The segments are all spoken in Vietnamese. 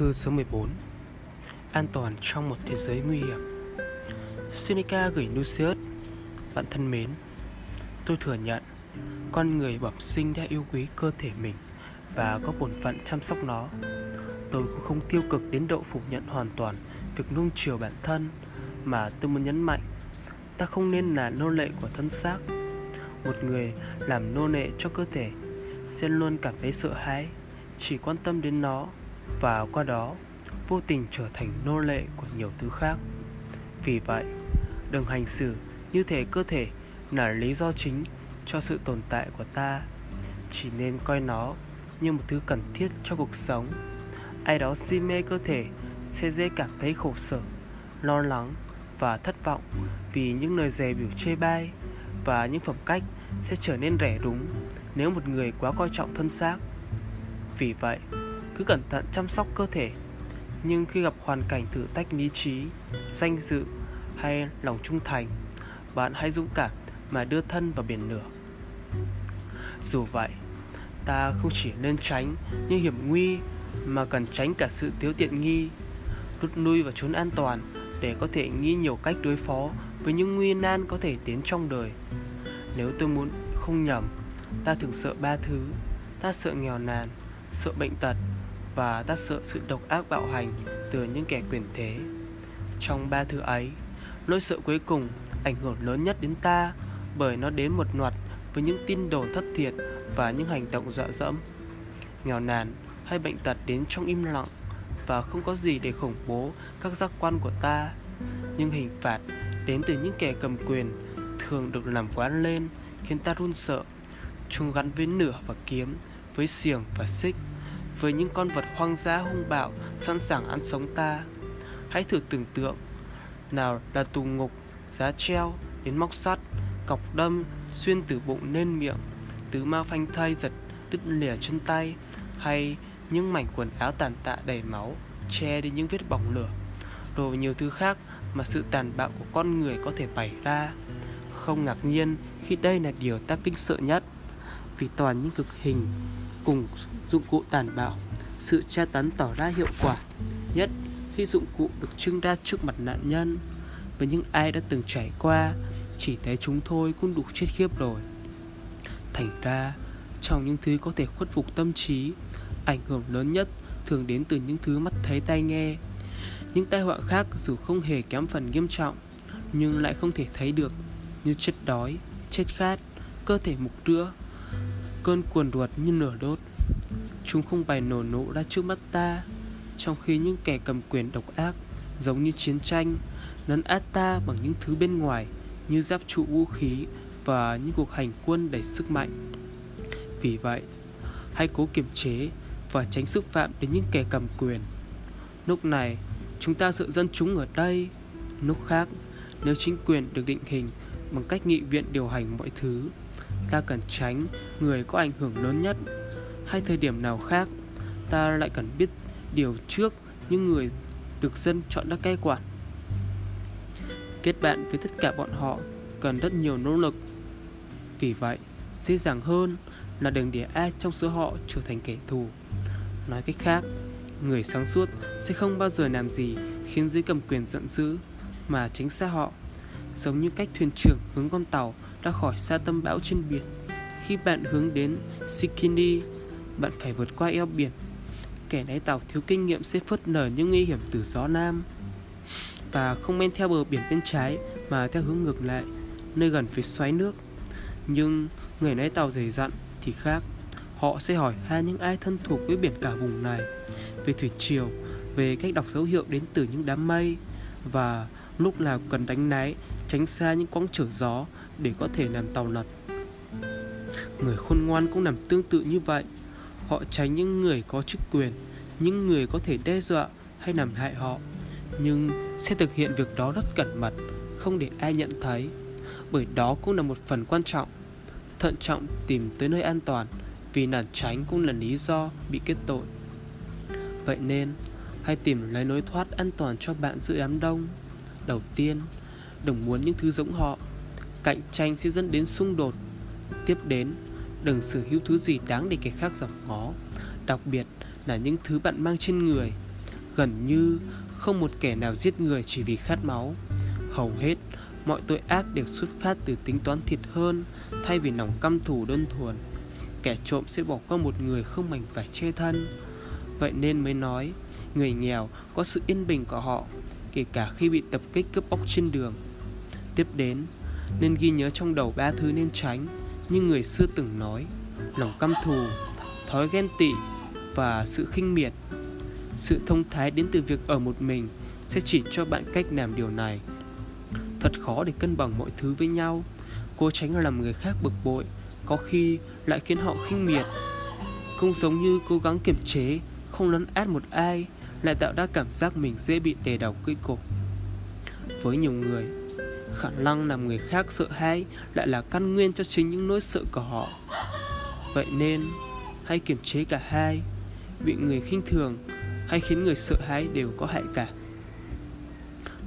Thư số 14 An toàn trong một thế giới nguy hiểm. Seneca gửi Lucius Bạn thân mến, Tôi thừa nhận Con người bẩm sinh đã yêu quý cơ thể mình Và có bổn phận chăm sóc nó. Tôi cũng không tiêu cực đến độ phủ nhận hoàn toàn Việc nuông chiều bản thân, Mà tôi muốn nhấn mạnh, Ta không nên là nô lệ của thân xác. Một người làm nô lệ cho cơ thể, Sẽ luôn cảm thấy sợ hãi, Chỉ quan tâm đến nó và qua đó vô tình trở thành nô lệ của nhiều thứ khác. Vì vậy, đừng hành xử như thể cơ thể là lý do chính cho sự tồn tại của ta. Chỉ nên coi nó như một thứ cần thiết cho cuộc sống. Ai đó si mê cơ thể sẽ dễ cảm thấy khổ sở, lo lắng và thất vọng vì những lời dè biểu chê bai và những phẩm cách sẽ trở nên rẻ đúng nếu một người quá coi trọng thân xác. Vì vậy, cứ cẩn thận chăm sóc cơ thể. Nhưng khi gặp hoàn cảnh thử thách lý trí, danh dự hay lòng trung thành, bạn hãy dũng cảm mà đưa thân vào biển lửa. Dù vậy, ta không chỉ nên tránh những hiểm nguy mà cần tránh cả sự thiếu tiện nghi, rút lui và trốn an toàn để có thể nghi nhiều cách đối phó với những nguy nan có thể đến trong đời. Nếu tôi muốn không nhầm, ta thường sợ ba thứ. Ta sợ nghèo nàn, sợ bệnh tật và ta sợ sự độc ác bạo hành từ những kẻ quyền thế. Trong ba thứ ấy, nỗi sợ cuối cùng ảnh hưởng lớn nhất đến ta bởi nó đến một loạt với những tin đồn thất thiệt và những hành động dọa dẫm. Nghèo nàn hay bệnh tật đến trong im lặng và không có gì để khủng bố các giác quan của ta. Nhưng hình phạt đến từ những kẻ cầm quyền thường được làm quá lên khiến ta run sợ. Chúng gắn với nửa và kiếm, với xiềng và xích với những con vật hoang dã hung bạo sẵn sàng ăn sống ta. Hãy thử tưởng tượng, nào là tù ngục, giá treo, đến móc sắt, cọc đâm, xuyên từ bụng lên miệng, tứ ma phanh thây giật đứt lìa chân tay, hay những mảnh quần áo tàn tạ đầy máu, che đi những vết bỏng lửa, rồi nhiều thứ khác mà sự tàn bạo của con người có thể bày ra. Không ngạc nhiên khi đây là điều ta kinh sợ nhất, vì toàn những cực hình cùng dụng cụ tàn bạo. Sự tra tấn tỏ ra hiệu quả, nhất khi dụng cụ được trưng ra trước mặt nạn nhân. Với những ai đã từng trải qua, chỉ thấy chúng thôi cũng đủ chết khiếp rồi. Thành ra, trong những thứ có thể khuất phục tâm trí, ảnh hưởng lớn nhất thường đến từ những thứ mắt thấy tai nghe. Những tai họa khác dù không hề kém phần nghiêm trọng, nhưng lại không thể thấy được như chết đói, chết khát, cơ thể mục rữa cơn cuồn ruột như nửa đốt. Chúng không bày nổ nổ ra trước mắt ta, Trong khi những kẻ cầm quyền độc ác, Giống như chiến tranh, Nấn át ta bằng những thứ bên ngoài, Như giáp trụ vũ khí Và những cuộc hành quân đầy sức mạnh. Vì vậy, Hãy cố kiềm chế Và tránh xúc phạm đến những kẻ cầm quyền. Lúc này, Chúng ta sợ dân chúng ở đây. Lúc khác, Nếu chính quyền được định hình Bằng cách nghị viện điều hành mọi thứ ta cần tránh người có ảnh hưởng lớn nhất. Hay thời điểm nào khác, ta lại cần biết điều trước những người được dân chọn đã cai quản. Kết bạn với tất cả bọn họ cần rất nhiều nỗ lực. Vì vậy, dễ dàng hơn là đừng để ai trong số họ trở thành kẻ thù. Nói cách khác, người sáng suốt sẽ không bao giờ làm gì khiến dưới cầm quyền giận dữ, mà tránh xa họ, giống như cách thuyền trưởng hướng con tàu ra khỏi xa tâm bão trên biển. Khi bạn hướng đến Sikini, bạn phải vượt qua eo biển. Kẻ lái tàu thiếu kinh nghiệm sẽ phớt lờ những nguy hiểm từ gió nam và không men theo bờ biển bên trái mà theo hướng ngược lại, nơi gần phía xoáy nước. Nhưng người lái tàu dày dặn thì khác. Họ sẽ hỏi hai những ai thân thuộc với biển cả vùng này về thủy triều, về cách đọc dấu hiệu đến từ những đám mây và lúc nào cần đánh lái tránh xa những quãng trở gió để có thể làm tàu lật. Người khôn ngoan cũng làm tương tự như vậy. Họ tránh những người có chức quyền, những người có thể đe dọa hay làm hại họ, nhưng sẽ thực hiện việc đó rất cẩn mật, không để ai nhận thấy, bởi đó cũng là một phần quan trọng. Thận trọng tìm tới nơi an toàn, vì lẩn tránh cũng là lý do bị kết tội. Vậy nên, hãy tìm lấy lối thoát an toàn cho bạn giữa đám đông. Đầu tiên, đừng muốn những thứ giống họ cạnh tranh sẽ dẫn đến xung đột. Tiếp đến, đừng sở hữu thứ gì đáng để kẻ khác giảm ngó, đặc biệt là những thứ bạn mang trên người. Gần như không một kẻ nào giết người chỉ vì khát máu. Hầu hết mọi tội ác đều xuất phát từ tính toán thiệt hơn Thay vì lòng căm thù đơn thuần. Kẻ trộm sẽ bỏ qua một người không mảnh phải che thân. Vậy nên mới nói, Người nghèo có sự yên bình của họ, Kể cả khi bị tập kích cướp bóc trên đường. Tiếp đến nên ghi nhớ trong đầu ba thứ nên tránh, Như người xưa từng nói, Lòng căm thù, Thói ghen tị Và sự khinh miệt. Sự thông thái đến từ việc ở một mình Sẽ chỉ cho bạn cách làm điều này. Thật khó để cân bằng mọi thứ với nhau. Cố tránh làm người khác bực bội, Có khi lại khiến họ khinh miệt. Cũng giống như cố gắng kiềm chế, Không lấn át một ai, Lại tạo ra cảm giác mình dễ bị đè đầu cưỡi cục Với nhiều người Khả năng làm người khác sợ hãi Lại là căn nguyên cho chính những nỗi sợ của họ. Vậy nên, Hãy kiềm chế cả hai. Bị người khinh thường Hay khiến người sợ hãi đều có hại cả.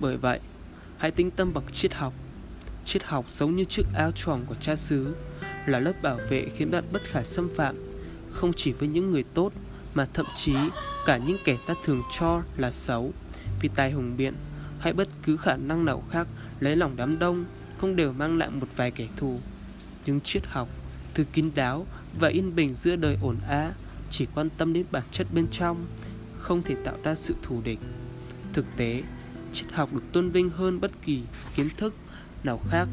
Bởi vậy, Hãy tinh tâm bằng triết học. Triết học giống như chiếc áo choàng của cha xứ, Là lớp bảo vệ khiến bạn bất khả xâm phạm. Không chỉ với những người tốt, Mà thậm chí cả những kẻ ta thường cho là xấu. Vì tài hùng biện, hay bất cứ khả năng nào khác lấy lòng đám đông, Không đều mang lại một vài kẻ thù. Nhưng triết học Từ kín đáo và yên bình giữa đời ổn á Chỉ quan tâm đến bản chất bên trong, Không thể tạo ra sự thù địch. Thực tế, triết học được tôn vinh hơn bất kỳ kiến thức nào khác,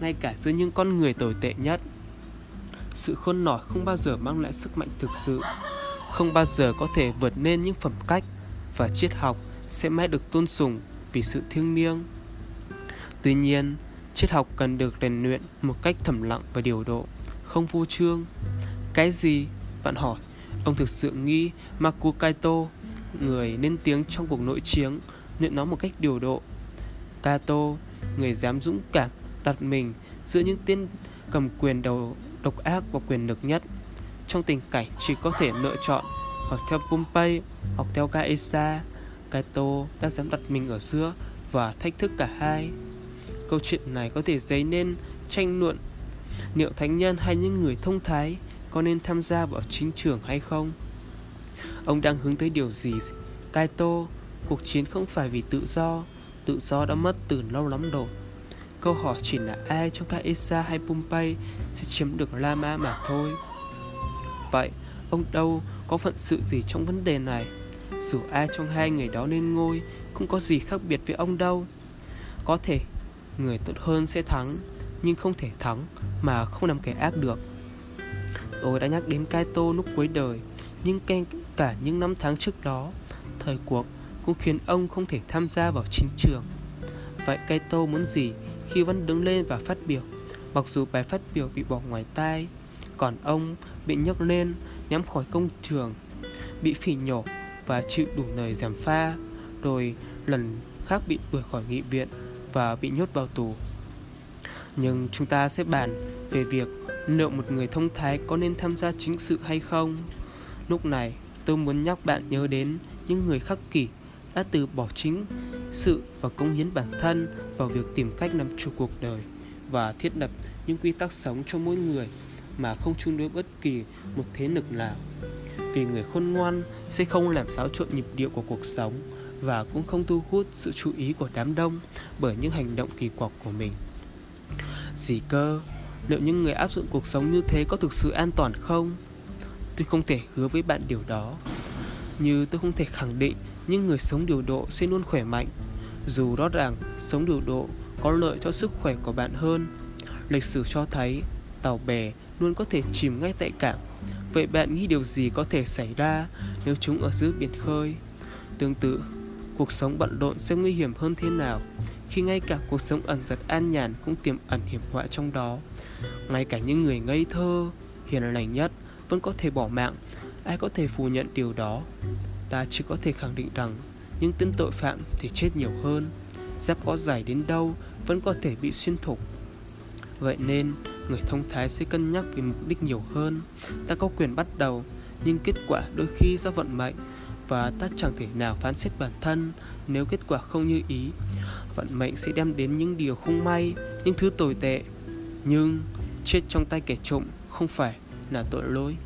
ngay cả giữa những con người tồi tệ nhất. Sự khôn nổi không bao giờ mang lại sức mạnh thực sự, không bao giờ có thể vượt lên những phẩm cách và triết học sẽ mãi được tôn sùng vì sự thiêng liêng tuy nhiên, triết học cần được rèn luyện một cách thầm lặng và điều độ, không vô trương. Cái gì? Bạn hỏi. Ông thực sự nghĩ Marco Kaito người lên tiếng trong cuộc nội chiến, luyện nó một cách điều độ? Kato, người dám dũng cảm đặt mình giữa những tên cầm quyền đầu độc ác và quyền lực nhất. Trong tình cảnh chỉ có thể lựa chọn hoặc theo Pompey hoặc theo Caesar Kaito đã dám đặt mình ở giữa và thách thức cả hai câu chuyện này có thể dấy nên tranh luận liệu thánh nhân hay những người thông thái có nên tham gia vào chính trường hay không. Ông đang hướng tới điều gì? Kaito, cuộc chiến không phải vì tự do tự do đã mất từ lâu lắm rồi. Câu hỏi chỉ là ai trong các Esa hay Pompey sẽ chiếm được Lama mà thôi. Vậy, ông đâu có phận sự gì trong vấn đề này? Dù ai trong hai người đó lên ngôi cũng có gì khác biệt với ông đâu? Có thể người tốt hơn sẽ thắng nhưng không thể thắng mà không làm kẻ ác được. Tôi đã nhắc đến Kaito lúc cuối đời nhưng cả những năm tháng trước đó thời cuộc cũng khiến ông không thể tham gia vào chính trường. Vậy Kaito muốn gì khi vẫn đứng lên và phát biểu, mặc dù bài phát biểu bị bỏ ngoài tai, còn ông bị nhấc lên nhắm khỏi công trường, bị phỉ nhổ và chịu đủ lời giảm pha, rồi lần khác bị đuổi khỏi nghị viện và bị nhốt vào tù. Nhưng chúng ta sẽ bàn về việc liệu một người thông thái có nên tham gia chính sự hay không. Lúc này, tôi muốn nhắc bạn nhớ đến những người khắc kỷ đã từ bỏ chính sự và công hiến bản thân vào việc tìm cách làm chủ cuộc đời và thiết lập những quy tắc sống cho mỗi người mà không chung đối bất kỳ một thế lực nào. Vì người khôn ngoan sẽ không làm xáo trộn nhịp điệu của cuộc sống và cũng không thu hút sự chú ý của đám đông bởi những hành động kỳ quặc của mình. Gì cơ? Liệu những người áp dụng cuộc sống như thế có thực sự an toàn không? Tôi không thể hứa với bạn điều đó. Như tôi không thể khẳng định những người sống điều độ sẽ luôn khỏe mạnh. Dù rõ ràng sống điều độ có lợi cho sức khỏe của bạn hơn. Lịch sử cho thấy tàu bè luôn có thể chìm ngay tại cảng. Vậy bạn nghĩ điều gì có thể xảy ra nếu chúng ở giữa biển khơi? Tương tự, cuộc sống bận rộn sẽ nguy hiểm hơn thế nào khi ngay cả cuộc sống ẩn giật an nhàn cũng tiềm ẩn hiểm họa trong đó. Ngay cả những người ngây thơ, hiền lành nhất vẫn có thể bỏ mạng. Ai có thể phủ nhận điều đó? ta chỉ có thể khẳng định rằng những tên tội phạm thì chết nhiều hơn giáp có dài đến đâu vẫn có thể bị xuyên thủng vậy nên người thông thái sẽ cân nhắc về mục đích nhiều hơn ta có quyền bắt đầu nhưng kết quả đôi khi do vận mệnh và ta chẳng thể nào phán xét bản thân nếu kết quả không như ý. Vận mệnh sẽ đem đến những điều không may, những thứ tồi tệ, nhưng chết trong tay kẻ trộm không phải là tội lỗi.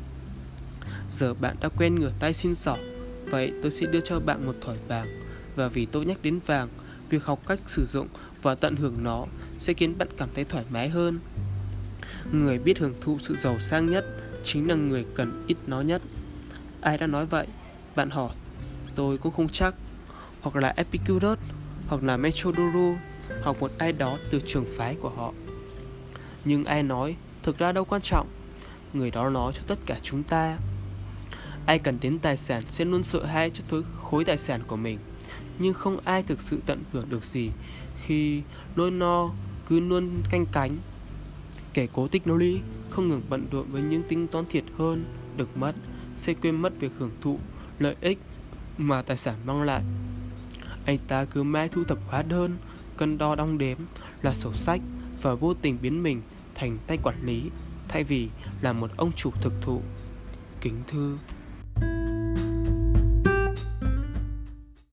Giờ bạn đã quen ngửa tay xin xỏ Vậy tôi sẽ đưa cho bạn một thỏi vàng, Và vì tôi nhắc đến vàng, Việc học cách sử dụng và tận hưởng nó Sẽ khiến bạn cảm thấy thoải mái hơn. Người biết hưởng thụ sự giàu sang nhất Chính là người cần ít nó nhất. Ai đã nói vậy? Bạn hỏi. Tôi cũng không chắc, Hoặc là Epicurus, Hoặc là Metrodoro, Hoặc một ai đó từ trường phái của họ. Nhưng ai nói, Thực ra đâu quan trọng. Người đó nói cho tất cả chúng ta. Ai cần đến tài sản sẽ luôn sợ hãi cho thứ khối tài sản của mình. Nhưng không ai thực sự tận hưởng được gì Khi nỗi no cứ luôn canh cánh. Kẻ cố tích nô lý, không ngừng bận rộn với những tính toán thiệt hơn, Được mất, sẽ quên mất việc hưởng thụ lợi ích mà tài sản mang lại. Anh ta cứ mãi thu thập hóa đơn, Cân đo đong đếm là sổ sách Và vô tình biến mình thành tay quản lý, Thay vì là một ông chủ thực thụ. Kính thư